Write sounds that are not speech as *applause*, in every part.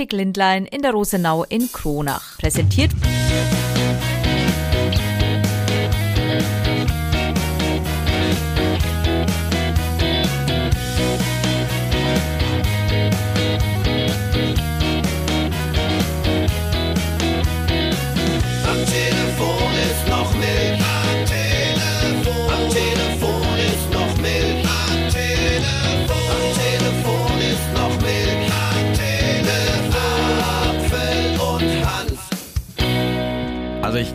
Optik Lindlein in der Rosenau in Kronach. Präsentiert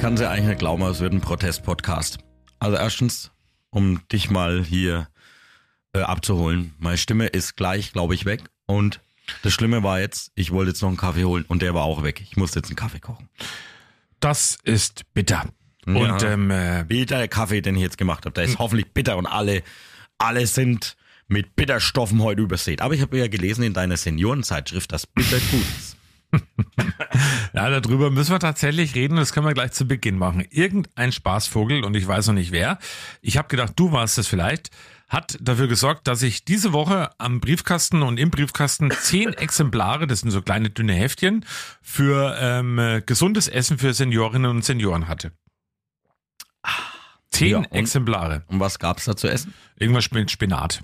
kann sie eigentlich nicht glauben, es wird ein Protest-Podcast. Also erstens, um dich mal hier äh, abzuholen. Meine Stimme ist gleich, glaube ich, weg. Und das Schlimme war jetzt, ich wollte jetzt noch einen Kaffee holen und der war auch weg. Ich musste jetzt einen Kaffee kochen. Das ist bitter. Und Ja. ähm, äh, Bitter der Kaffee, den ich jetzt gemacht habe, der ist hoffentlich bitter und alle, alle sind mit Bitterstoffen heute übersät. Aber ich habe ja gelesen in deiner Seniorenzeitschrift, dass bitter gut ist. *laughs* *laughs* ja, darüber müssen wir tatsächlich reden. Das können wir gleich zu Beginn machen. Irgendein Spaßvogel, und ich weiß noch nicht wer, ich habe gedacht, du warst es vielleicht, hat dafür gesorgt, dass ich diese Woche am Briefkasten und im Briefkasten zehn *laughs* Exemplare, das sind so kleine dünne Heftchen, für ähm, äh, gesundes Essen für Seniorinnen und Senioren hatte. Zehn Ja, und? Exemplare. Und was gab's da zu essen? Irgendwas mit Spinat.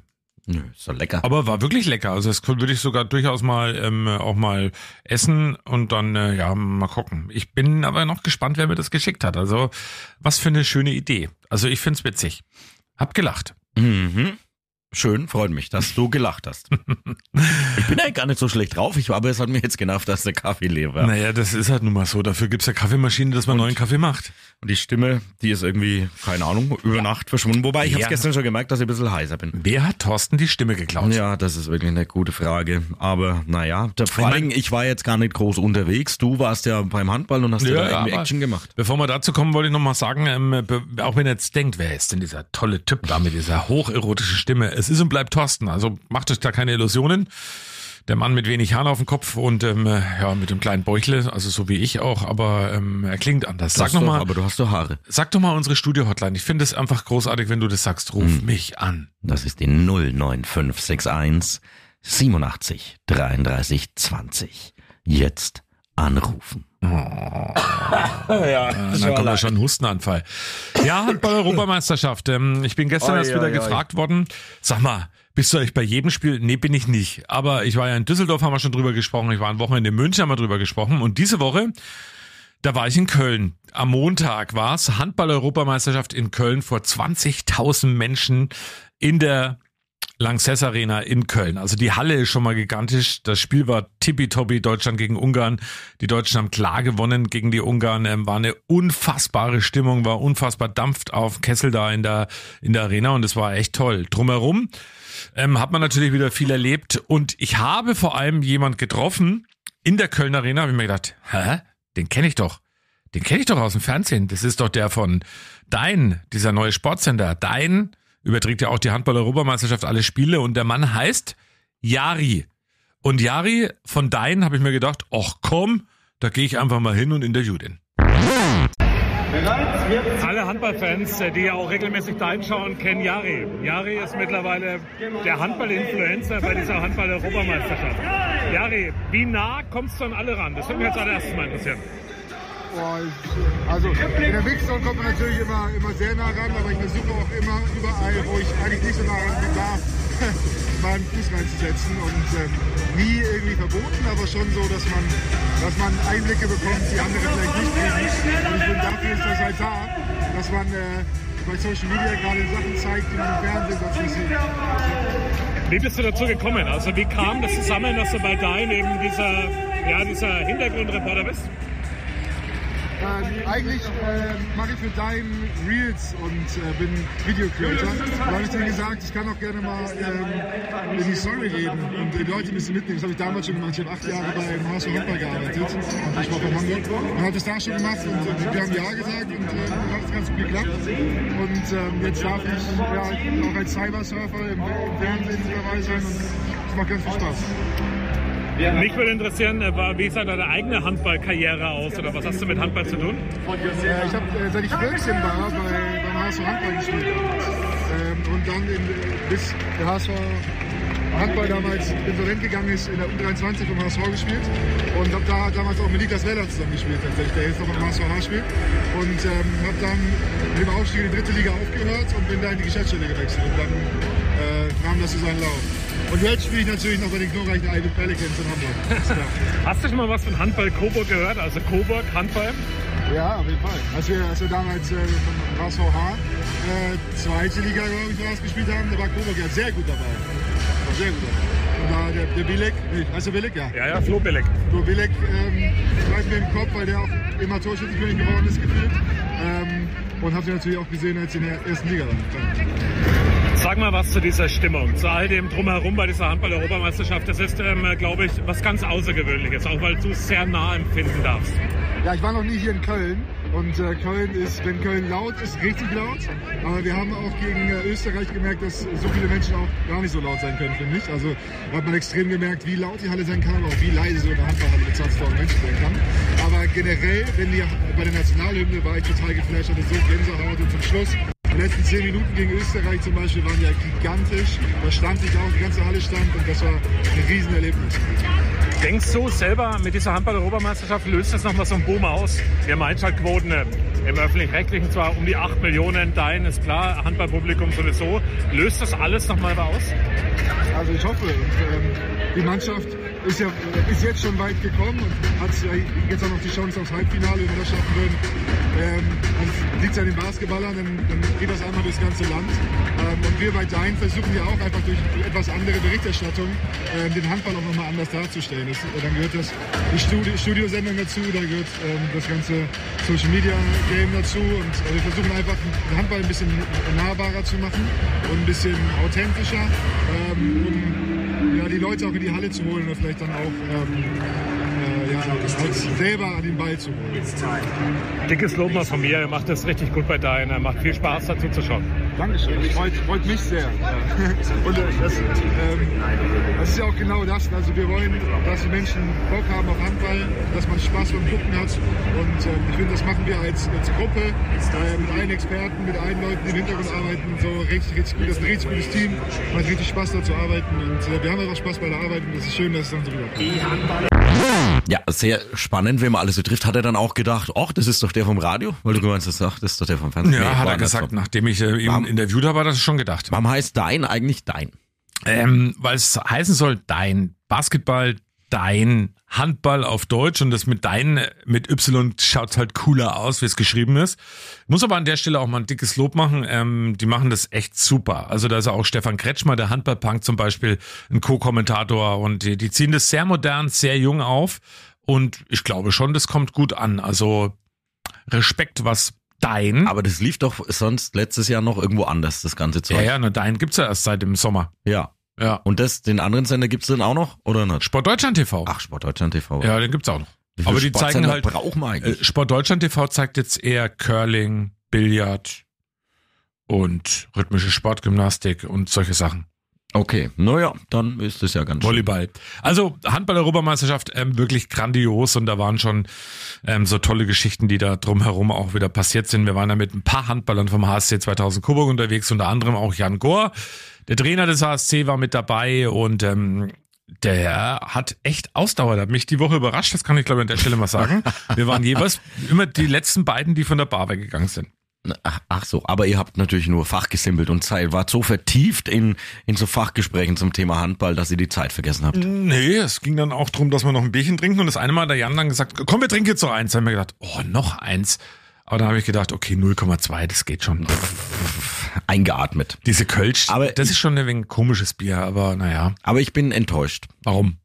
Nö, ist doch lecker. Aber war wirklich lecker. Also das würde ich sogar durchaus mal ähm, auch mal essen und dann äh, ja mal gucken. Ich bin aber noch gespannt, wer mir das geschickt hat. Also was für eine schöne Idee. Also ich find's witzig. Hab gelacht. Mhm. Schön, freut mich, dass du gelacht hast. ich bin *laughs* eigentlich gar nicht so schlecht drauf, ich, aber es hat mir jetzt genervt, dass der Kaffee leer war. Naja, das ist halt nun mal so. Dafür gibt's ja Kaffeemaschine, dass man neuen Kaffee macht. Und die Stimme, die ist irgendwie, keine Ahnung, über Nacht verschwunden. Wobei, ich Ja. habe gestern schon gemerkt, dass ich ein bisschen heiser bin. Wer hat Thorsten die Stimme geklaut? Ja, das ist wirklich eine gute Frage. Aber naja, da, vor Dingen, ich war jetzt gar nicht groß unterwegs. Du warst ja beim Handball und hast ja, Ja, da irgendwie Action gemacht. Bevor wir dazu kommen, wollte ich noch mal sagen, ähm, auch wenn ihr jetzt denkt, wer ist denn dieser tolle Typ da mit dieser hocherotische Stimme? Es ist und bleibt Thorsten. Also macht euch da keine Illusionen. Der Mann mit wenig Haaren auf dem Kopf und ähm, ja mit dem kleinen Bäuchle, also so wie ich auch, aber ähm, er klingt anders. Sag doch, mal, Aber du hast doch Haare. sag doch mal unsere Studio-Hotline. Ich finde es einfach großartig, wenn du das sagst. Ruf Hm. mich an. Das ist die 09561 87 33 20. Jetzt anrufen. Ja, dann kommt ja schon ein Hustenanfall. Ja, Handball-Europameisterschaft. Ähm, ich bin gestern Oi, erst wieder oi. gefragt worden. Sag mal, bist du eigentlich bei jedem Spiel? Nee, bin ich nicht. Aber ich war ja in Düsseldorf, haben wir schon drüber gesprochen. Ich war ein Wochenende in München, haben wir drüber gesprochen. Und diese Woche, da war ich in Köln. Am Montag war es Handball-Europameisterschaft in Köln vor 20.000 Menschen in der Lanxess Arena in Köln. Also die Halle ist schon mal gigantisch. Das Spiel war tippitoppi, Deutschland gegen Ungarn. Die Deutschen haben klar gewonnen gegen die Ungarn. Ähm, war eine unfassbare Stimmung, war unfassbar dampft auf Kessel da in der, in der Arena und es war echt toll. Drumherum ähm, hat man natürlich wieder viel erlebt und ich habe vor allem jemand getroffen in der Köln Arena, habe ich mir gedacht, hä? Den kenne ich doch. Den kenne ich doch aus dem Fernsehen. Das ist doch der von Dein, dieser neue Sportsender. Dein überträgt ja auch die Handball-Europameisterschaft alle Spiele und der Mann heißt Jari. Und Jari von Dein habe ich mir gedacht, ach komm, da gehe ich einfach mal hin und interview den. Alle Handballfans, äh, die ja auch regelmäßig da hinschauen, kennen Jari. Jari ist mittlerweile der Handball-Influencer bei dieser Handball-Europameisterschaft. Jari, wie nah kommst du an alle ran? Das würde mich als allererstes mal interessieren. Ich- Also in der Mixzone kommt man natürlich immer, immer sehr nah ran, aber ich versuche auch immer überall, wo ich eigentlich nicht so nah ran bin, da *laughs* meinen Fuß reinzusetzen und ähm, nie irgendwie verboten, aber schon so, dass man, dass man Einblicke bekommt, die andere vielleicht nicht kriegen. Und ich dafür ist das halt da, dass man äh, bei Social Media gerade Sachen zeigt, die man im Fernsehen sonst nicht sieht. Wie bist du dazu gekommen? Also wie kam das zusammen, dass du bei Dein eben dieser, ja, dieser Hintergrundreporter bist? Ähm, eigentlich äh, mache ich für deinen Reels und äh, bin Video Creator. Da habe ich dir gesagt, ich kann auch gerne mal ähm, in die Story reden und die Leute ein bisschen mitnehmen. Das habe ich damals schon gemacht. Ich habe acht Jahre beim HSV Handball gearbeitet und ich war bei Hamburg und habe das da schon gemacht und äh, wir haben Ja gesagt und äh, dann hat es ganz gut geklappt. Und ähm, jetzt darf ich ja, auch als Cybersurfer im, im Fernsehen dabei sein und es macht ganz viel Spaß. Mich würde interessieren, äh, wie sah deine eigene Handballkarriere aus oder was hast du mit Handball zu tun? Äh, ich habe, seit ich 14 war, bei, beim HSV Handball gespielt. Ähm, und dann in, bis der HSV Handball damals insolvent gegangen ist, in der U23 vom HSV gespielt und habe da damals auch mit Niklas Weller zusammen gespielt, tatsächlich, der jetzt noch beim HSV spielt. Und ähm, habe dann mit dem Aufstieg in die dritte Liga aufgehört und bin da in die Geschäftsstelle gewechselt. Und dann äh, nahm das so seinen Lauf. Und jetzt spiele ich natürlich noch bei den glorreichen Ivy Pelicans in Hamburg. Hast du schon mal was von Handball Coburg gehört? Also Coburg, Handball? Ja, auf jeden Fall. Als wir, als wir damals äh, vom HSVH äh, zweite Liga, glaube ich, gespielt haben, da war Coburg ja sehr gut dabei. War sehr gut dabei. Und da der, der Bilek, nee, heißt der Bilek? Ja. Ja, ja, Flo Billig. Nur Bilek ähm, bleibt mir im Kopf, weil der auch immer Torschützenkönig geworden ist, gefühlt. Ähm, und habt ihr natürlich auch gesehen, als in der ersten Liga war. Sag mal was zu dieser Stimmung, zu all dem Drumherum bei dieser Handball-Europameisterschaft. Das ist, ähm, glaube ich, was ganz Außergewöhnliches, auch weil du es sehr nah empfinden darfst. Ja, ich war noch nie hier in Köln. Und äh, Köln ist, wenn Köln laut ist, richtig laut. Aber wir haben auch gegen äh, Österreich gemerkt, dass so viele Menschen auch gar nicht so laut sein können, finde ich. Also hat man extrem gemerkt, wie laut die Halle sein kann, aber auch wie leise so eine Handballhalle mit 20.000 Menschen sein kann. Aber generell, wenn die, bei der Nationalhymne war ich total geflasht, hatte so Gänsehaut und zum Schluss letzten zehn Minuten gegen Österreich zum Beispiel waren ja gigantisch. Da stand ich auch, die ganze Halle stand und das war ein Riesenerlebnis. Denkst du selber, mit dieser Handball-Europameisterschaft löst das nochmal so ein Boom aus? Wir haben Einschaltquoten äh, im Öffentlich-Rechtlichen zwar um die 8 Millionen, dein ist klar, Handballpublikum sowieso. Löst das alles nochmal aus? Also ich hoffe. Ähm, die Mannschaft ist ja ist jetzt schon weit gekommen und hat ja jetzt auch noch die Chance aufs Halbfinale, wenn wir das schaffen würden. Ähm, dann liegt es an den Basketballern, dann, dann geht das einmal durchs ganze Land. Ähm, und wir bei Dein versuchen ja auch einfach durch etwas andere Berichterstattung ähm, den Handball auch nochmal anders darzustellen. Das, dann gehört das die Studi Studiosendung dazu, da gehört ähm, das ganze Social Media Game dazu und äh, wir versuchen einfach den Handball ein bisschen nahbarer zu machen und ein bisschen authentischer, ähm, um Leute auch in die Halle zu holen und vielleicht dann auch ähm, halt selber an den Ball zu holen. Dickes Lob mal von mir, er macht das richtig gut bei dein, er macht viel Spaß dazu zu schauen. Dankeschön, das freut, freut mich sehr. *laughs* Und äh, das, ähm, das ist ja auch genau das. Also wir wollen, dass die Menschen Bock haben auf Handball, dass man Spaß beim Gucken hat. Und ähm, ich finde, das machen wir als, als Gruppe, äh, mit allen Experten, mit allen Leuten, die im Hintergrund arbeiten, so richtig, richtig gut. Das ist ein richtig gutes Team, macht richtig Spaß da zu arbeiten. Und äh, wir haben einfach Spaß bei der Arbeit und das ist schön, dass es dann so rüberkommt. Ja, sehr spannend, wenn man alles so trifft. Hat er dann auch gedacht, ach, das ist doch der vom Radio? Weil du gemeint hast, ach, das ist doch der vom Fernsehen. Ja, Nee, hat er gesagt, so. nachdem ich äh, ihn Warum? interviewt habe, hat er das schon gedacht. Warum heißt dein eigentlich dein? Ähm, weil es heißen soll, dein Basketball, dein Handball auf Deutsch und das mit dein, mit Y schaut halt cooler aus, wie es geschrieben ist. Muss aber an der Stelle auch mal ein dickes Lob machen. Ähm, die machen das echt super. Also da ist auch Stefan Kretschmer, der Handballpunk zum Beispiel, ein Co-Kommentator und die, die ziehen das sehr modern, sehr jung auf und ich glaube schon, das kommt gut an. Also Respekt, was dein. Aber das lief doch sonst letztes Jahr noch irgendwo anders, das ganze Zeug. ja, ja, na, dein gibt's ja erst seit dem Sommer. ja. Ja. Und das, den anderen Sender gibt's dann auch noch, oder nicht? Sport Deutschland TV. Ach, Sportdeutschland TV. Ja, den gibt's auch noch. Aber die zeigen halt, brauchen wir eigentlich? äh, Sport Deutschland TV zeigt jetzt eher Curling, Billard und rhythmische Sportgymnastik und solche Sachen. Okay, naja, dann ist das ja ganz schön. Volleyball. Also Handball-Europameisterschaft ähm, wirklich grandios und da waren schon ähm, so tolle Geschichten, die da drumherum auch wieder passiert sind. Wir waren da mit ein paar Handballern vom HSC 2000 Coburg unterwegs, unter anderem auch Jan Gohr. Der Trainer des HSC war mit dabei und ähm, der hat echt Ausdauer. Der hat mich die Woche überrascht, das kann ich glaube ich an der Stelle mal sagen. Wir waren jeweils immer die letzten beiden, die von der Bar weggegangen sind. Ach, ach so, aber ihr habt natürlich nur fachgesimpelt und Zeit, wart so vertieft in, in so Fachgesprächen zum Thema Handball, dass ihr die Zeit vergessen habt. Nee, es ging dann auch darum, dass wir noch ein Bierchen trinken und das eine Mal hat der Jan dann gesagt, komm, wir trinken jetzt noch eins. Da haben wir gedacht, oh, noch eins. Aber dann habe ich gedacht, okay, 0,2, das geht schon. Eingeatmet. Diese Kölsch, Aber das ist schon ein wenig komisches Bier, aber naja. Aber ich bin enttäuscht. Warum?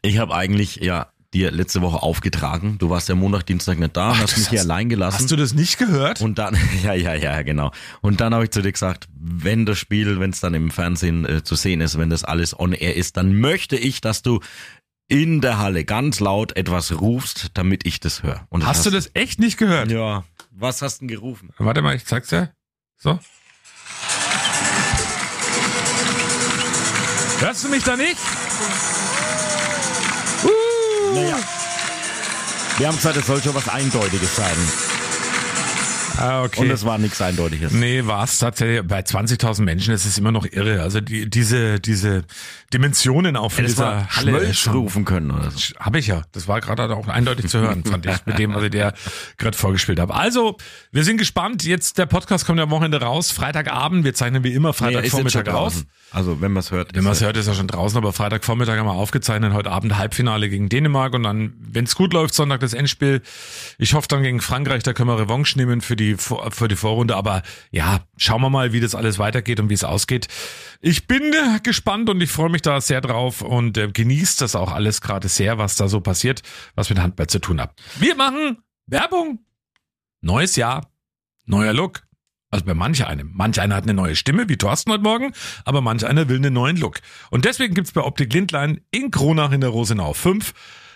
Ich habe eigentlich ja dir letzte Woche aufgetragen. Du warst ja Montag, Dienstag nicht da, Ach, hast mich hier hast- allein gelassen. Hast du das nicht gehört? Und dann, *laughs* ja, ja, ja, genau. Und dann habe ich zu dir gesagt, wenn das Spiel, wenn es dann im Fernsehen äh, zu sehen ist, wenn das alles on air ist, dann möchte ich, dass du in der Halle ganz laut etwas rufst, damit ich das höre. Und hast du das echt nicht gehört? Ja. Was hast du denn gerufen? Warte mal, ich zeig's dir. So. Hörst du mich da nicht? Naja. Wir haben gesagt, es soll schon was Eindeutiges sein. Ah, okay. Und es war nichts Eindeutiges. Nee, war es tatsächlich. Bei 20.000 Menschen ist es immer noch irre. Also die, diese, diese Dimensionen auch von Hättest dieser Halle. Rufen können oder so. Habe ich ja. Das war gerade auch eindeutig zu hören, fand ich, mit dem, was ich dir gerade vorgespielt habe. Also, wir sind gespannt. Jetzt, der Podcast kommt ja am Wochenende raus. Freitagabend. Wir zeichnen wie immer Nee, er Freitagvormittag auf. draußen. Also wenn man es hört. Wenn man es hört, ist er schon draußen, aber Freitagvormittag haben wir aufgezeichnet, heute Abend Halbfinale gegen Dänemark und dann, wenn es gut läuft, Sonntag das Endspiel. Ich hoffe dann gegen Frankreich, da können wir Revanche nehmen für die, Für die Vorrunde, aber ja, schauen wir mal, wie das alles weitergeht und wie es ausgeht. Ich bin äh, gespannt und ich freue mich da sehr drauf und äh, genieße das auch alles gerade sehr, was da so passiert, was mit Handball zu tun hat. Wir machen Werbung. Neues Jahr, neuer Look. Also bei manch einem. Manch einer hat eine neue Stimme, wie Thorsten heute Morgen, aber manch einer will einen neuen Look. Und deswegen gibt's bei Optik Lindlein in Kronach in der Rosenau 5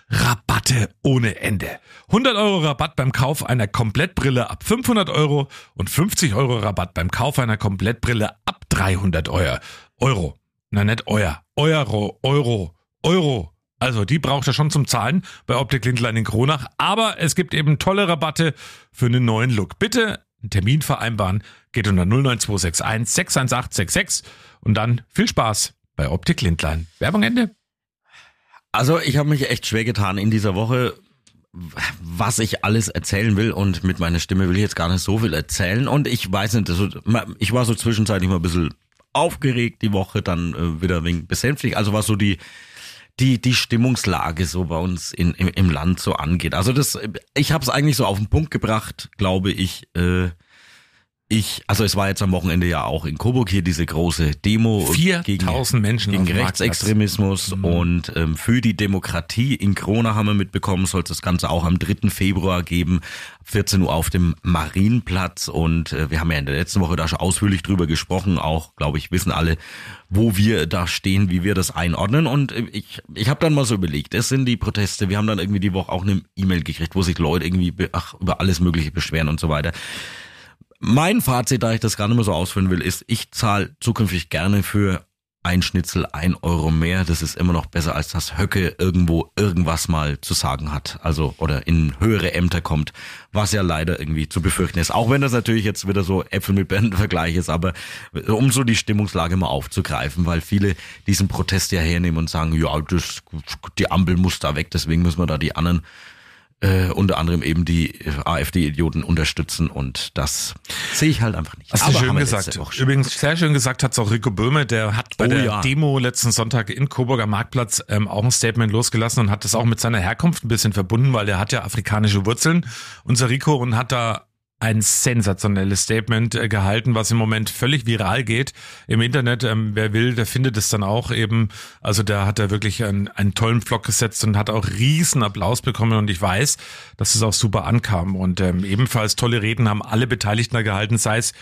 Rabatte ohne Ende. 100 Euro Rabatt beim Kauf einer Komplettbrille ab 500 Euro und 50 Euro Rabatt beim Kauf einer Komplettbrille ab 300 Euro. Euro. Na nicht euer. Euro, Euro, Euro. Also die braucht er schon zum Zahlen bei Optik Lindlein in Kronach. Aber es gibt eben tolle Rabatte für einen neuen Look. Bitte einen Termin vereinbaren. Geht unter 09261 618 66 und dann viel Spaß bei Optik Lindlein. Werbung Ende. Also ich habe mich echt schwer getan in dieser Woche, was ich alles erzählen will und mit meiner Stimme will ich jetzt gar nicht so viel erzählen und ich weiß nicht, ich war so zwischenzeitlich mal ein bisschen aufgeregt die Woche, dann äh, wieder wegen besänftigt, also was so die die die Stimmungslage so bei uns in, im, im Land so angeht. Also das, ich habe es eigentlich so auf den Punkt gebracht, glaube ich. Äh, ich, also es war jetzt am Wochenende ja auch in Coburg hier diese große Demo 4000 Menschen gegen Rechtsextremismus. Und ähm, für die Demokratie in Krona haben wir mitbekommen, soll es das Ganze auch am 3. Februar geben, 14 Uhr auf dem Marienplatz. Und äh, wir haben ja in der letzten Woche da schon ausführlich drüber gesprochen, auch glaube ich wissen alle, wo wir da stehen, wie wir das einordnen. Und äh, ich ich habe dann mal so überlegt, es sind die Proteste, wir haben dann irgendwie die Woche auch eine E-Mail gekriegt, wo sich Leute irgendwie ach, über alles mögliche beschweren und so weiter. Mein Fazit, da ich das gar nicht mehr so ausführen will, ist, ich zahle zukünftig gerne für ein Schnitzel ein Euro mehr. Das ist immer noch besser, als dass Höcke irgendwo irgendwas mal zu sagen hat. Also, oder in höhere Ämter kommt, was ja leider irgendwie zu befürchten ist. Auch wenn das natürlich jetzt wieder so Äpfel mit Birnen Vergleich ist, aber um so die Stimmungslage mal aufzugreifen, weil viele diesen Protest ja hernehmen und sagen, ja, das, die Ampel muss da weg, deswegen müssen wir da die anderen äh, unter anderem eben die AfD-Idioten unterstützen und das sehe ich halt einfach nicht. Hast Aber schön gesagt. Übrigens, sehr schön gesagt hat's auch Rico Böhme, der hat bei Oh der ja. Demo letzten Sonntag in Coburger Marktplatz ähm, auch ein Statement losgelassen und hat das auch mit seiner Herkunft ein bisschen verbunden, weil er hat ja afrikanische Wurzeln, unser Rico, und hat da ein sensationelles Statement äh, gehalten, was im Moment völlig viral geht im Internet. Ähm, wer will, der findet es dann auch eben. Also da hat er wirklich einen, einen tollen Vlog gesetzt und hat auch riesen Applaus bekommen. Und ich weiß, dass es auch super ankam. Und ähm, ebenfalls tolle Reden haben alle Beteiligten da gehalten, sei es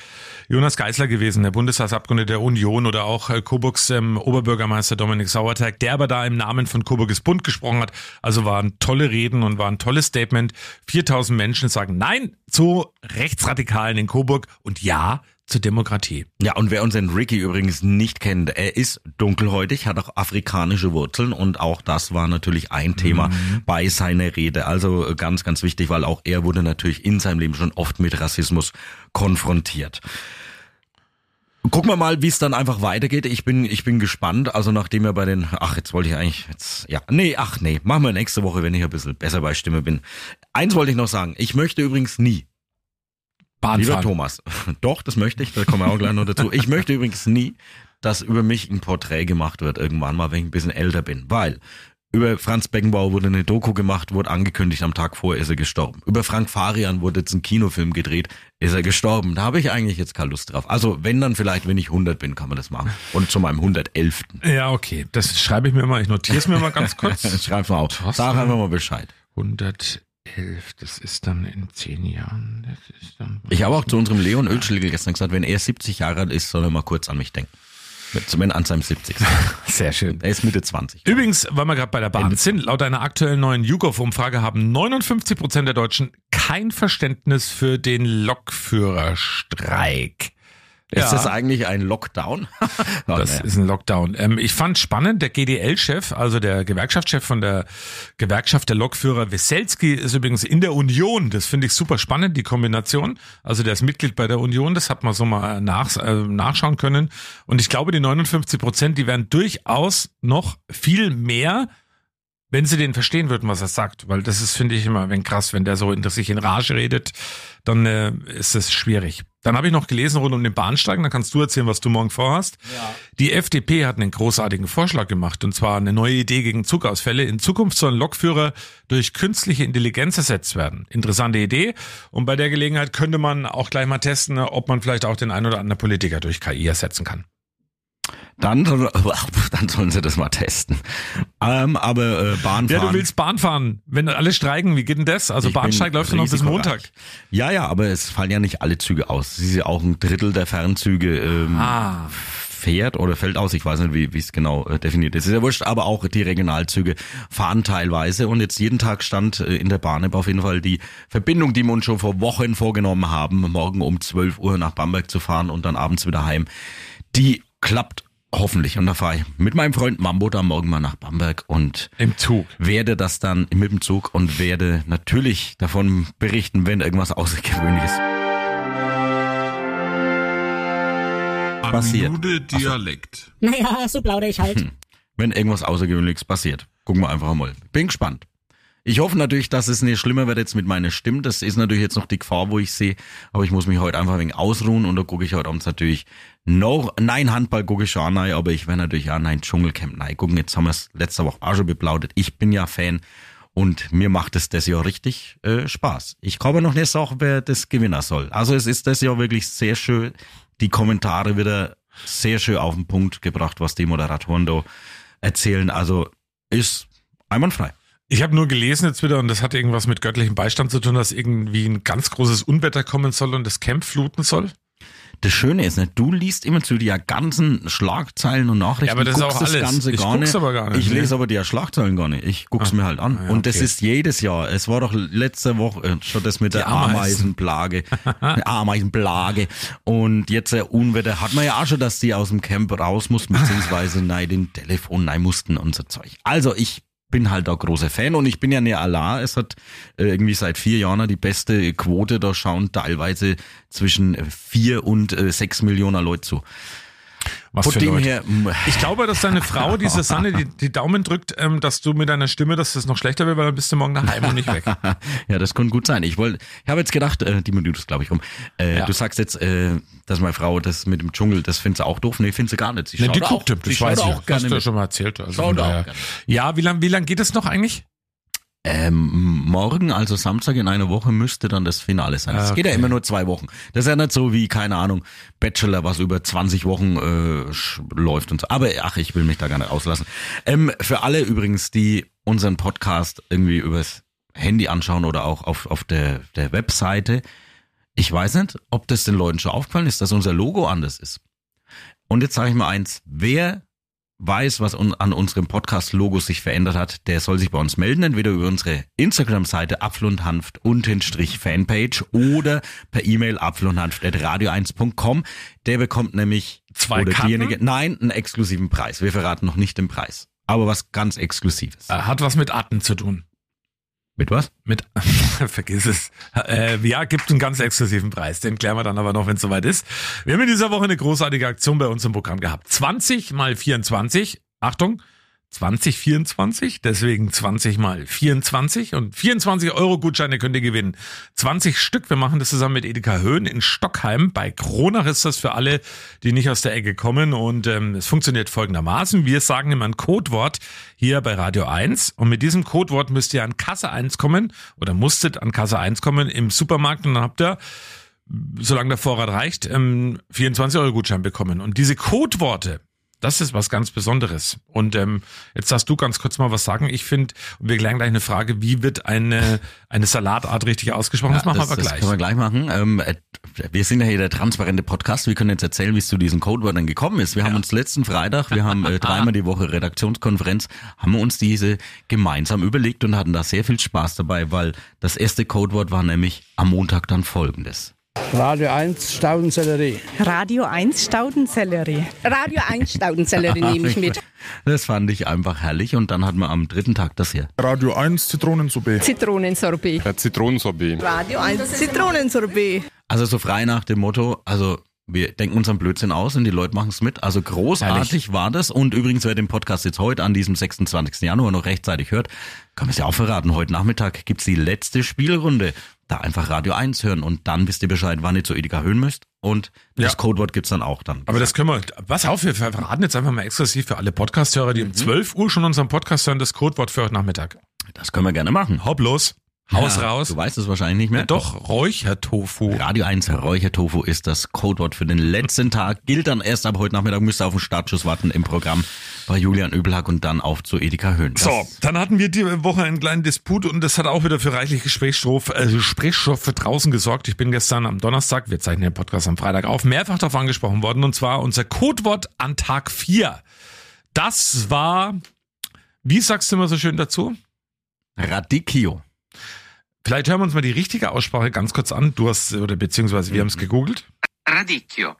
Jonas Geisler gewesen, der Bundestagsabgeordnete der Union oder auch äh, Coburgs ähm, Oberbürgermeister Dominik Sauerteig, der aber da im Namen von Coburges Bund gesprochen hat. Also waren tolle Reden und war ein tolles Statement. 4000 Menschen sagen Nein zu Rechtsradikalen in Coburg und Ja zur Demokratie. Ja, und wer unseren Ricky übrigens nicht kennt, er ist dunkelhäutig, hat auch afrikanische Wurzeln und auch das war natürlich ein Thema bei seiner Rede. Also äh, ganz, ganz wichtig, weil auch er wurde natürlich in seinem Leben schon oft mit Rassismus konfrontiert. Gucken wir mal, wie es dann einfach weitergeht. Ich bin, ich bin gespannt. Also nachdem wir bei den, ach, jetzt wollte ich eigentlich, jetzt, ja, nee, ach nee, machen wir nächste Woche, wenn ich ein bisschen besser bei Stimme bin. Eins wollte ich noch sagen. Ich möchte übrigens nie, Lieber Bahnfahren. Thomas, doch, das möchte ich, da kommen wir auch gleich noch dazu. Ich möchte übrigens nie, dass über mich ein Porträt gemacht wird, irgendwann mal, wenn ich ein bisschen älter bin, weil über Franz Beckenbauer wurde eine Doku gemacht, wurde angekündigt, am Tag vorher ist er gestorben. Über Frank Farian wurde jetzt ein Kinofilm gedreht, ist er gestorben. Da habe ich eigentlich jetzt keine Lust drauf. Also wenn dann vielleicht, wenn ich 100 bin, kann man das machen. Und zu meinem 111. Ja, okay. Das schreibe ich mir mal. Ich notiere es mir mal ganz *laughs* kurz. Schreib mal auf. Sag einfach mal Bescheid. 111, das ist dann in zehn Jahren. Das ist dann Ich habe auch zu unserem Leon Ölschlegel gestern gesagt, wenn er 70 Jahre alt ist, soll er mal kurz an mich denken. Zumindest an seinem 70. *laughs* Sehr schön. Er ist Mitte 20. Übrigens, weil wir gerade bei der Bahn sind, laut einer aktuellen neuen YouGov-Umfrage haben 59 Prozent der Deutschen kein Verständnis für den Lokführerstreik. Ist Ja. das eigentlich ein Lockdown? *laughs* Oh, Das naja. ist ein Lockdown. Ähm, ich fand spannend, der GDL-Chef, also der Gewerkschaftschef von der Gewerkschaft der Lokführer Weselski ist übrigens in der Union. Das finde ich super spannend, die Kombination. Also der ist Mitglied bei der Union, das hat man so mal nach, äh, nachschauen können. Und ich glaube, die 59 Prozent, die wären durchaus noch viel mehr wenn sie den verstehen würden, was er sagt, weil das ist, finde ich, immer wenn krass, wenn der so in sich in Rage redet, dann äh, ist es schwierig. Dann habe ich noch gelesen rund um den Bahnsteigen, dann kannst du erzählen, was du morgen vorhast. Die FDP hat einen großartigen Vorschlag gemacht, und zwar eine neue Idee gegen Zugausfälle. In Zukunft sollen Lokführer durch künstliche Intelligenz ersetzt werden. Interessante Idee. Und bei der Gelegenheit könnte man auch gleich mal testen, ob man vielleicht auch den ein oder anderen Politiker durch KI ersetzen kann. Dann, *laughs* dann sollen sie das mal testen. Ähm, aber äh, Bahn Ja, fahren. du willst Bahn fahren. Wenn alle streiken, wie geht denn das? Also Ich Bahnsteig läuft ja noch bis. Montag. Ja, ja, aber es fallen ja nicht alle Züge aus. Es ist ja auch ein Drittel der Fernzüge ähm, Ah. fährt oder fällt aus. Ich weiß nicht, wie es genau äh, definiert ist. Ist ja wurscht, aber auch die Regionalzüge fahren teilweise. Und jetzt jeden Tag stand äh, in der Bahn-App auf jeden Fall die Verbindung, die wir uns schon vor Wochen vorgenommen haben, morgen um 12 Uhr nach Bamberg zu fahren und dann abends wieder heim. Die klappt hoffentlich. Und da fahre ich mit meinem Freund Mambo da morgen mal nach Bamberg und Im Zug. werde das dann mit dem Zug und werde natürlich davon berichten, wenn irgendwas Außergewöhnliches passiert. Minute Dialekt. Naja, so plaudere ich halt. Wenn irgendwas Außergewöhnliches passiert. Gucken wir einfach mal. Bin gespannt. Ich hoffe natürlich, dass es nicht schlimmer wird jetzt mit meiner Stimme. Das ist natürlich jetzt noch die Gefahr, wo ich sehe. Aber ich muss mich heute einfach ein wenig ausruhen und da gucke ich heute abends natürlich noch, nein, Handball gucke ich schon an, nein, aber ich werde natürlich auch nein, Dschungelcamp nein gucken. Jetzt haben wir es letzte Woche auch schon beplaudert. Ich bin ja Fan und mir macht es das Jahr richtig äh, Spaß. Ich aber noch nicht sagen, wer das Gewinner soll. Also es ist das Jahr wirklich sehr schön. Die Kommentare wieder sehr schön auf den Punkt gebracht, was die Moderatoren da erzählen. Also ist einwandfrei. Ich habe nur gelesen jetzt wieder, und das hat irgendwas mit göttlichem Beistand zu tun, dass irgendwie ein ganz großes Unwetter kommen soll und das Camp fluten soll. Das Schöne ist, ne, du liest immer zu die ganzen Schlagzeilen und Nachrichten. Ja, aber das ist auch alles. Ganze Ich gar guck's nicht. aber gar nicht, Ich lese aber die Schlagzeilen gar nicht. Ich guck's Ah. mir halt an. Ah ja, und das okay. ist jedes Jahr. Es war doch letzte Woche äh, schon das mit der Ameisen. Ameisenplage. *laughs* Ameisenplage. Und jetzt äh, Unwetter hat man ja auch schon, dass die aus dem Camp raus mussten, *laughs* beziehungsweise nein, den Telefon nein mussten und so Zeug. Also ich bin halt da großer Fan und ich bin ja nicht Allah. Es hat äh, irgendwie seit vier Jahren die beste Quote. Da schauen teilweise zwischen vier und äh, sechs Millionen Leute zu. Was Von für dem Leute. her, m- Ich glaube, dass deine Frau, die Susanne, die, die Daumen drückt, ähm, dass du mit deiner Stimme, dass das noch schlechter wird, weil dann bist du morgen daheim und nicht weg. *laughs* ja, das kann gut sein. Ich wollte, ich habe jetzt gedacht, äh, die Minute ist glaube ich rum. Äh, Ja. Du sagst jetzt, äh, dass meine Frau das mit dem Dschungel, das findet sie auch doof. Nee, findet sie gar nicht. Sie Ne, schaut die auch, guckt, sie das weiß ich. auch Hast gerne du ja schon mal erzählt. Also auch gerne. Ja, wie lang, wie lang geht es noch eigentlich? Ähm, morgen, also Samstag in einer Woche, müsste dann das Finale sein. Es Ah, geht ja okay. immer nur zwei Wochen. Das ist ja nicht so wie, keine Ahnung, Bachelor, was über 20 Wochen äh, läuft und so. Aber ach, ich will mich da gar nicht auslassen. Ähm, für alle übrigens, die unseren Podcast irgendwie übers Handy anschauen oder auch auf, auf der, der Webseite, ich weiß nicht, ob das den Leuten schon aufgefallen ist, dass unser Logo anders ist. Und jetzt sage ich mal eins, wer weiß, was un an unserem Podcast-Logo sich verändert hat, der soll sich bei uns melden, entweder über unsere Instagram-Seite apfelundhanft Strich Fanpage oder per E-Mail apfelundhanft.radio1.com. Der bekommt nämlich Zwei oder Karten? diejenige, nein, einen exklusiven Preis. Wir verraten noch nicht den Preis, aber was ganz Exklusives. Äh, Hat was mit Atten zu tun. Mit was? Mit, *laughs* vergiss es. Äh, ja, gibt einen ganz exklusiven Preis. Den klären wir dann aber noch, wenn es soweit ist. Wir haben in dieser Woche eine großartige Aktion bei uns im Programm gehabt. 20 mal 24. Achtung. 2024, deswegen 20 mal 24 und 24 Euro Gutscheine könnt ihr gewinnen. 20 Stück. Wir machen das zusammen mit Edeka Höhen in Stockheim. Bei Kronach ist das für alle, die nicht aus der Ecke kommen und ähm, es funktioniert folgendermaßen. Wir sagen immer ein Codewort hier bei Radio 1 und mit diesem Codewort müsst ihr an Kasse 1 kommen oder musstet an Kasse 1 kommen im Supermarkt und dann habt ihr solange der Vorrat reicht, ähm, 24 Euro Gutschein bekommen. Und diese Codeworte, das ist was ganz Besonderes. Und ähm, jetzt darfst du ganz kurz mal was sagen. Ich finde, wir klären gleich eine Frage, wie wird eine, eine Salatart richtig ausgesprochen? das machen wir aber das gleich. können wir gleich machen. Ähm, äh, wir sind ja hier der transparente Podcast. Wir können jetzt erzählen, wie es zu diesen Codewörtern gekommen ist. Wir haben uns letzten Freitag, wir haben äh, *laughs* dreimal die Woche Redaktionskonferenz, haben wir uns diese gemeinsam überlegt und hatten da sehr viel Spaß dabei, weil das erste Codewort war nämlich am Montag dann folgendes. Radio 1 Staudensellerie. Radio 1 Staudensellerie. Radio 1 Staudensellerie nehme ich mit. *laughs* Das fand ich einfach herrlich und dann hatten wir am dritten Tag das hier. Radio 1 Zitronensuppe. Zitronensorbet. Ja, Zitronensorbet. Radio 1 Zitronensorbet. Also so frei nach dem Motto, also wir denken unseren Blödsinn aus und die Leute machen es mit. Also großartig war das. Und übrigens, wer den Podcast jetzt heute an diesem 26. Januar noch rechtzeitig hört, kann man es ja auch verraten. Heute Nachmittag gibt's die letzte Spielrunde. Da einfach Radio 1 hören und dann wisst ihr Bescheid, wann ihr zu Edeka Höhen müsst. Und das Ja. Codewort gibt's dann auch dann. Aber das können wir, was auf, wir verraten jetzt einfach mal exklusiv für alle Podcast-Hörer, die um 12 Uhr schon unseren Podcast hören, das Codewort für heute Nachmittag. Das können wir gerne machen. Hopp los, Haus Ja, raus. Du weißt es wahrscheinlich nicht mehr. Ja, doch, Räuchertofu. Radio 1 Räuchertofu ist das Codewort für den letzten Tag. Gilt dann erst ab heute Nachmittag. Müsst ihr auf den Startschuss warten im Programm bei Julian Öbelhack und dann auf zu Edeka Höhen. Das- So, dann hatten wir die Woche einen kleinen Disput und das hat auch wieder für reichlich Gesprächsstoff, äh, Gesprächsstoff für draußen gesorgt. Ich bin gestern am Donnerstag, wir zeichnen den Podcast am Freitag auf, mehrfach darauf angesprochen worden und zwar unser Codewort an Tag 4. Das war, wie sagst du immer so schön dazu? Radicchio. Vielleicht hören wir uns mal die richtige Aussprache ganz kurz an. Du hast, oder beziehungsweise wir haben es gegoogelt. Radicchio.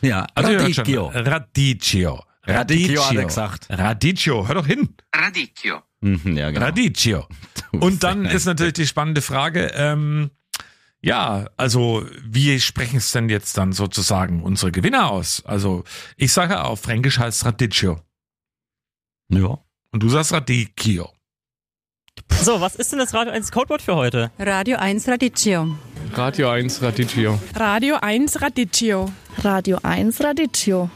Ja, Also Radicchio. Radicchio. Radicchio hat er gesagt. Radicchio, hör doch hin. Radicchio. Mhm, ja, genau. Radicchio. *laughs* Und dann ist natürlich die spannende Frage, ähm, ja, also wie sprechen es denn jetzt dann sozusagen unsere Gewinner aus? Also ich sage auf Fränkisch heißt Radicchio. Ja. Und du sagst Radicchio. So, was ist denn das Radio 1 Codewort für heute? Radio 1 Radicchio. Radio 1 Radicchio. Radio 1 Radicchio. Radio 1 Radicchio.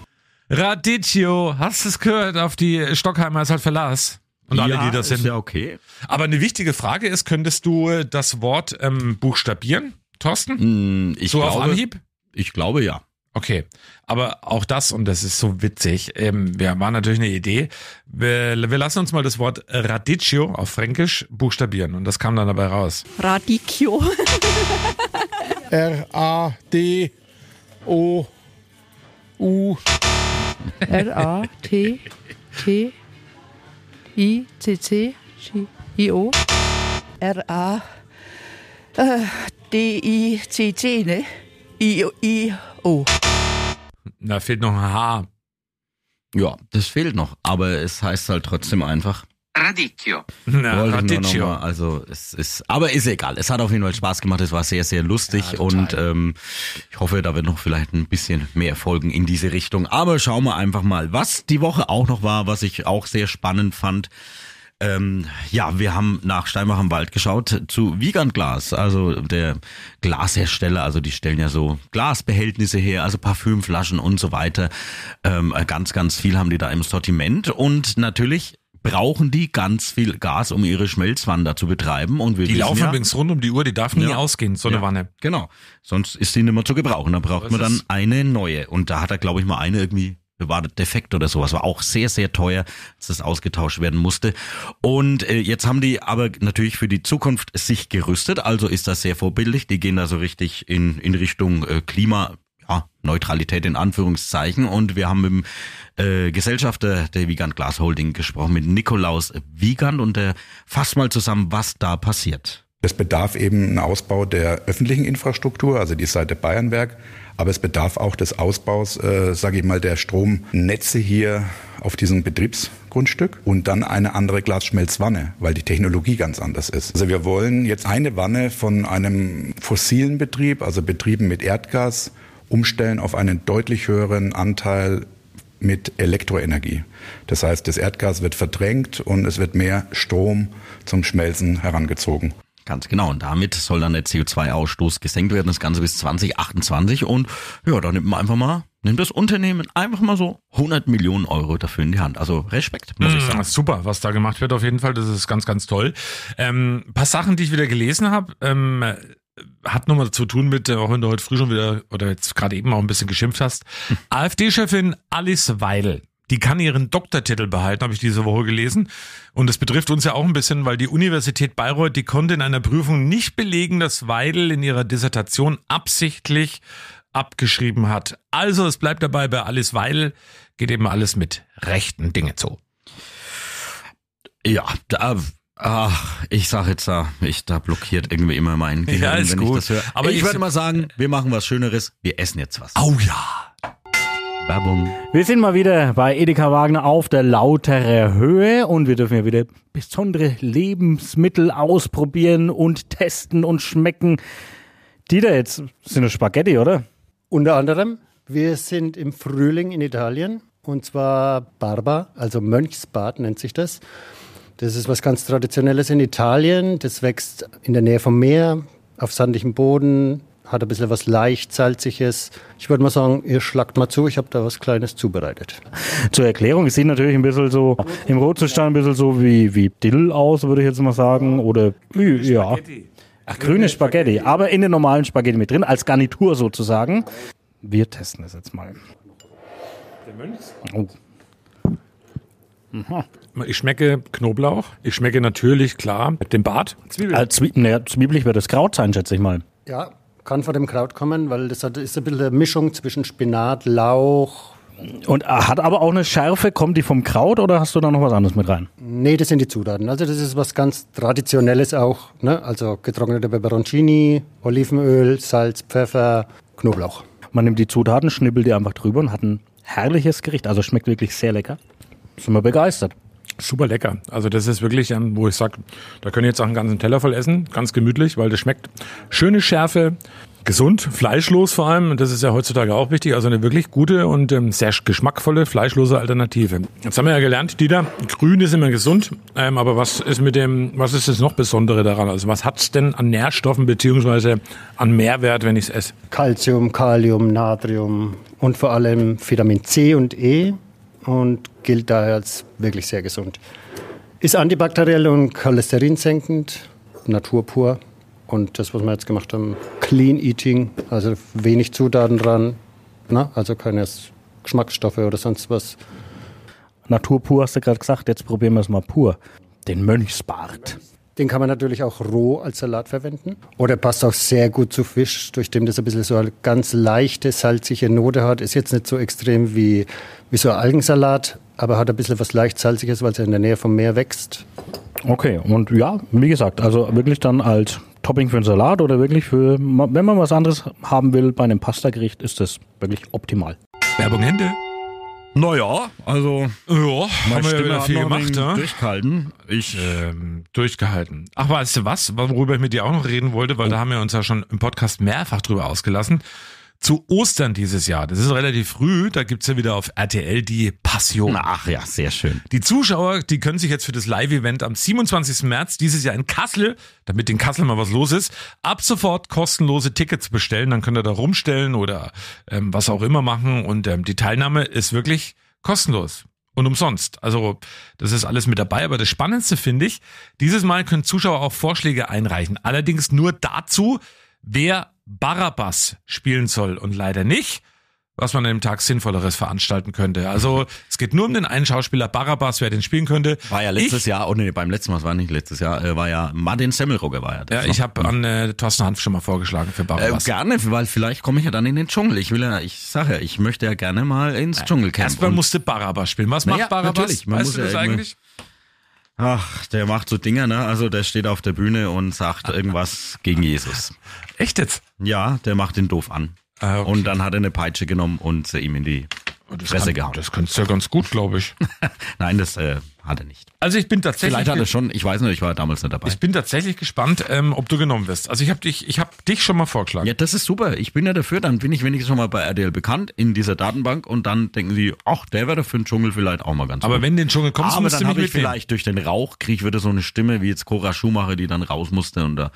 Radicchio, hast du es gehört? Auf die Stockheimer ist halt Verlass. Und alle, ja, die das ist sind. ja okay. Aber eine wichtige Frage ist, könntest du äh, das Wort ähm, buchstabieren, Thorsten? Hm, Ich so glaube, auf Anhieb? Ich glaube ja. Okay, aber auch das, und das ist so witzig, ähm, wir war natürlich eine Idee, wir, wir lassen uns mal das Wort Radicchio auf Fränkisch buchstabieren und das kam dann dabei raus. Radicchio. *laughs* R-A-D-O-U. *laughs* R-A-T-T-I-C-C-I-O. R-A-D-I-C-C, ne? I-O. Da fehlt noch ein H. Ja, das fehlt noch. Aber es heißt halt trotzdem einfach. Radicchio. Na, Wollte Radicchio. mal, also es ist, aber ist egal. Es hat auf jeden Fall Spaß gemacht. Es war sehr, sehr lustig Ja, und ähm, ich hoffe, da wird noch vielleicht ein bisschen mehr folgen in diese Richtung. Aber schauen wir einfach mal, was die Woche auch noch war, was ich auch sehr spannend fand. Ähm, ja, wir haben nach Steinbach im Wald geschaut zu Wiegand Glas, also der Glashersteller, also die stellen ja so Glasbehältnisse her, also Parfümflaschen und so weiter. Ähm, ganz, ganz viel haben die da im Sortiment und natürlich brauchen die ganz viel Gas, um ihre Schmelzwander zu betreiben und wir Die laufen ja, übrigens rund um die Uhr, die darf nie Ja. ausgehen, so eine Ja. Wanne. Genau. Sonst ist die nicht mehr zu gebrauchen. Da braucht man dann eine neue. Und da hat er, glaube ich, mal eine irgendwie war defekt oder sowas. War auch sehr, sehr teuer, dass das ausgetauscht werden musste. Und äh, jetzt haben die aber natürlich für die Zukunft sich gerüstet. Also ist das sehr vorbildlich. Die gehen da so richtig in, in Richtung äh, Klima. Ja, Neutralität in Anführungszeichen. Und wir haben mit dem äh, Gesellschafter der Wiegand Glas Holding gesprochen, mit Nikolaus Wiegand. Und der fasst mal zusammen, was da passiert. Es bedarf eben einen Ausbau der öffentlichen Infrastruktur, also die Seite Bayernwerk, aber es bedarf auch des Ausbaus, äh, sage ich mal, der Stromnetze hier auf diesem Betriebsgrundstück und dann eine andere Glasschmelzwanne, weil die Technologie ganz anders ist. Also wir wollen jetzt eine Wanne von einem fossilen Betrieb, also Betrieben mit Erdgas, umstellen auf einen deutlich höheren Anteil mit Elektroenergie. Das heißt, das Erdgas wird verdrängt und es wird mehr Strom zum Schmelzen herangezogen. Ganz genau. Und damit soll dann der CO2-Ausstoß gesenkt werden, das Ganze bis 2028. Und ja, da nimmt man einfach mal, nimmt das Unternehmen einfach mal so 100 Millionen Euro dafür in die Hand. Also Respekt, muss ich Mm, sagen. Super, was da gemacht wird auf jeden Fall. Das ist ganz, ganz toll. Ähm, ein paar Sachen, die ich wieder gelesen habe, ähm, hat nochmal zu tun mit, äh, auch wenn du heute früh schon wieder oder jetzt gerade eben auch ein bisschen geschimpft hast. AfD-Chefin Alice Weidel. Die kann ihren Doktortitel behalten, habe ich diese Woche gelesen. Und das betrifft uns ja auch ein bisschen, weil die Universität Bayreuth, die konnte in einer Prüfung nicht belegen, dass Weidel in ihrer Dissertation absichtlich abgeschrieben hat. Also es bleibt dabei, bei Alice Weidel geht eben alles mit rechten Dinge zu. Ja, da Ach, ich sag jetzt da, ich da blockiert irgendwie immer mein Gehirn, Ja, ist wenn gut. ich das höre. Aber Aber ich, ich- würde mal sagen, wir machen was Schöneres. Wir essen jetzt was. Oh ja. Werbung. Wir sind mal wieder bei Edeka Wagner auf der lautere Höhe und wir dürfen ja wieder besondere Lebensmittel ausprobieren und testen und schmecken. Dieter, jetzt sind das Spaghetti, oder? Unter anderem, wir sind im Frühling in Italien und zwar Barba, also Mönchsbad nennt sich das. Das ist was ganz Traditionelles in Italien. Das wächst in der Nähe vom Meer, auf sandigem Boden, hat ein bisschen was leicht salziges. Ich würde mal sagen, ihr schlagt mal zu, ich habe da was Kleines zubereitet. Zur Erklärung, es sieht natürlich ein bisschen so im Rotzustand ein bisschen so wie, wie Dill aus, würde ich jetzt mal sagen. Oder ja. Ach, grüne Spaghetti, aber in den normalen Spaghetti mit drin, als Garnitur sozusagen. Wir testen das jetzt mal. Oh. Ich schmecke Knoblauch. Ich schmecke natürlich, klar, den Bart. Zwiebeln. Äh, Zwie naja, zwiebelig wird das Kraut sein, schätze ich mal. Ja, kann von dem Kraut kommen, weil das hat, ist ein bisschen eine Mischung zwischen Spinat, Lauch. Und äh, hat aber auch eine Schärfe, kommt die vom Kraut oder hast du da noch was anderes mit rein? Nee, das sind die Zutaten. Also das ist was ganz Traditionelles auch. Ne? Also getrocknete Peperoncini, Olivenöl, Salz, Pfeffer, Knoblauch. Man nimmt die Zutaten, schnippelt die einfach drüber und hat ein herrliches Gericht. Also schmeckt wirklich sehr lecker. Sind wir begeistert. Super lecker. Also das ist wirklich, ähm, wo ich sage, da können jetzt auch einen ganzen Teller voll essen. Ganz gemütlich, weil das schmeckt. Schöne Schärfe, gesund, fleischlos vor allem. Und das ist ja heutzutage auch wichtig. Also eine wirklich gute und ähm, sehr geschmackvolle, fleischlose Alternative. Jetzt haben wir ja gelernt, Dieter, grün ist immer gesund. Ähm, aber was ist mit dem, was ist das noch Besondere daran? Also was hat's denn an Nährstoffen beziehungsweise an Mehrwert, wenn ich es esse? Calcium, Kalium, Natrium und vor allem Vitamin C und E und gilt daher als wirklich sehr gesund. Ist antibakteriell und cholesterinsenkend, naturpur. Und das, was wir jetzt gemacht haben, Clean Eating, also wenig Zutaten dran, na, also keine Geschmacksstoffe oder sonst was. Natur pur hast du gerade gesagt, jetzt probieren wir es mal pur. Den Mönchsbart. Den kann man natürlich auch roh als Salat verwenden. Oder passt auch sehr gut zu Fisch, durch dem das ein bisschen so eine ganz leichte, salzige Note hat. Ist jetzt nicht so extrem wie, wie so ein Algensalat, aber hat ein bisschen was leicht salziges, weil es ja in der Nähe vom Meer wächst. Okay, und ja, wie gesagt, also wirklich dann als Topping für einen Salat oder wirklich für, wenn man was anderes haben will bei einem Pastagericht, ist das wirklich optimal. Werbung Ende. Naja, also Ja, meine haben wir ja Stimme hat viel gemacht, ja? durchgehalten. Ich ähm, durchgehalten. Ach, weißt du was, worüber ich mit dir auch noch reden wollte, weil da haben wir uns ja schon im Podcast mehrfach drüber ausgelassen. Zu Ostern dieses Jahr, das ist relativ früh, da gibt's ja wieder auf RTL die Passion. Ach ja, sehr schön. Die Zuschauer, die können sich jetzt für das Live-Event am 27. März dieses Jahr in Kassel, damit in Kassel mal was los ist, ab sofort kostenlose Tickets bestellen. Dann könnt ihr da rumstellen oder ähm, was auch immer machen. Und ähm, die Teilnahme ist wirklich kostenlos und umsonst. Also das ist alles mit dabei. Aber das Spannendste finde ich, dieses Mal können Zuschauer auch Vorschläge einreichen. Allerdings nur dazu, wer Barabbas spielen soll und leider nicht, was man an dem Tag Sinnvolleres veranstalten könnte. Also *laughs* es geht nur um den einen Schauspieler Barabbas, wer den spielen könnte. war ja letztes ich, Jahr, oh nee, beim letzten Mal, es war nicht letztes Jahr, äh, war ja Martin Semmelrogge war ja das. Ja, noch. ich habe an äh, Thorsten Hanf schon mal vorgeschlagen für äh, Barabbas. gerne, weil vielleicht komme ich ja dann in den Dschungel. Ich will ja, ich sage ja, ich möchte ja gerne mal ins Dschungelcamp. Erstmal Und- musste Barabbas spielen. Was macht Barabbas? natürlich, man weißt muss du ja das eigentlich? Ach, der macht so Dinger, ne? Also der steht auf der Bühne und sagt irgendwas gegen Jesus. Echt jetzt? Ja, der macht den doof an. Ah, okay. Und dann hat er eine Peitsche genommen und sie ihm in die Das Fresse kann, gehauen. Das kannst du ja ganz gut, glaube ich. *laughs* Nein, das äh, hat er nicht. Also ich bin tatsächlich. Vielleicht hat er schon, ich weiß nicht, ich war damals nicht dabei. Ich bin tatsächlich gespannt, ähm, ob du genommen wirst. Also ich habe dich, ich habe dich schon mal vorgeschlagen. Ja, das ist super. Ich bin ja dafür, dann bin ich wenigstens schon mal bei RDL bekannt in dieser Datenbank und dann denken sie, ach, der wäre für den Dschungel vielleicht auch mal ganz Aber gut. wenn den Dschungel kommst, Aber dann habe ich mitnehmen. vielleicht durch den Rauch kriege ich wieder so eine Stimme wie jetzt Cora Schumacher, die dann raus musste und da,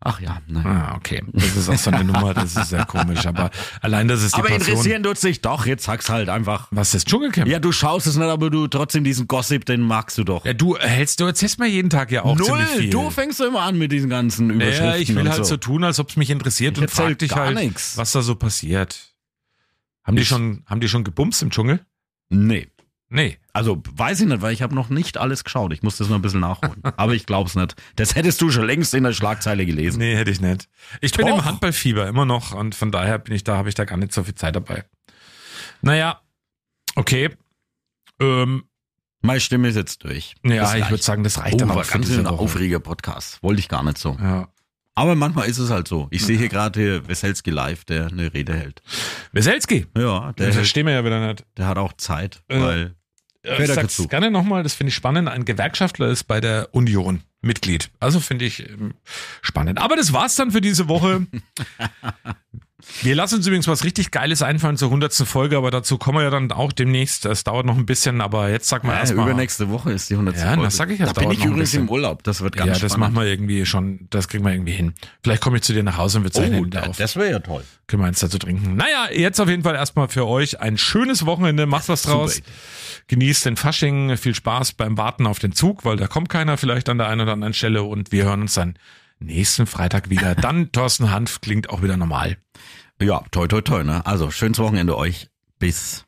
ach ja, nein. Ah, okay. Das ist auch so eine Nummer, das ist sehr komisch. Aber allein, dass es die Aber Passion... interessieren tut's dich doch, jetzt sag's halt einfach. Was ist Dschungelcamp? Ja, du schaust es nicht, aber du trotzdem diesen Gossip, den magst du doch. Ja, du hältst, du erzählst mir jeden Tag ja auch Null, ziemlich viel. du fängst immer an mit diesen ganzen Überschriften Ja, ich will halt so so. tun, als ob es mich interessiert Ich und frag dich halt, nix. was da so passiert. Haben die Ich- schon, haben die schon gebumst im Dschungel? Nee. Nee. Also weiß ich nicht, weil ich habe noch nicht alles geschaut. Ich muss das noch ein bisschen nachholen. *laughs* Aber ich glaub's nicht. Das hättest du schon längst in der Schlagzeile gelesen. Nee, hätte ich nicht. Ich bin Doch. im Handballfieber immer noch und von daher bin ich da, habe ich da gar nicht so viel Zeit dabei. Naja, okay. Ähm, Meine Stimme ist jetzt durch. Ja, ich würde sagen, das reicht oh, dann auch ganz ein Woche. Aufreger-Podcast. Wollte ich gar nicht so. Ja. Aber manchmal ist es halt so. Ich sehe hier gerade Weselski live, der eine Rede hält. Weselski? Ja, der, Das verstehen wir ja wieder nicht. der hat auch Zeit, Äh, weil Ich Feder sag's dazu. gerne nochmal, das finde ich spannend. Ein Gewerkschaftler ist bei der Union Mitglied. Also finde ich ähm, spannend. Aber das war's dann für diese Woche. *laughs* Wir lassen uns übrigens was richtig Geiles einfallen zur hundertsten Folge, aber dazu kommen wir ja dann auch demnächst. Das dauert noch ein bisschen, aber jetzt sag mal ja, erstmal. übernächste Woche ist die 100. Ja, Folge. das sag ich ja. Da bin ich übrigens im Urlaub. Das wird ganz Ja, das spannend. machen wir irgendwie schon, das kriegen wir irgendwie hin. Vielleicht komme ich zu dir nach Hause und wir zeichnen Oh, da- auf. das wäre ja toll. Können wir eins dazu trinken. Naja, jetzt auf jeden Fall erstmal für euch ein schönes Wochenende. Macht was Super draus. Idee. Genießt den Fasching. Viel Spaß beim Warten auf den Zug, weil da kommt keiner vielleicht an der einen oder anderen Stelle und wir hören uns dann nächsten Freitag wieder. *laughs* Dann Thorsten Hanf klingt auch wieder normal. Ja, toi, toi, toi, ne? Also, schönes Wochenende euch. Bis,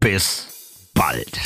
bis bald.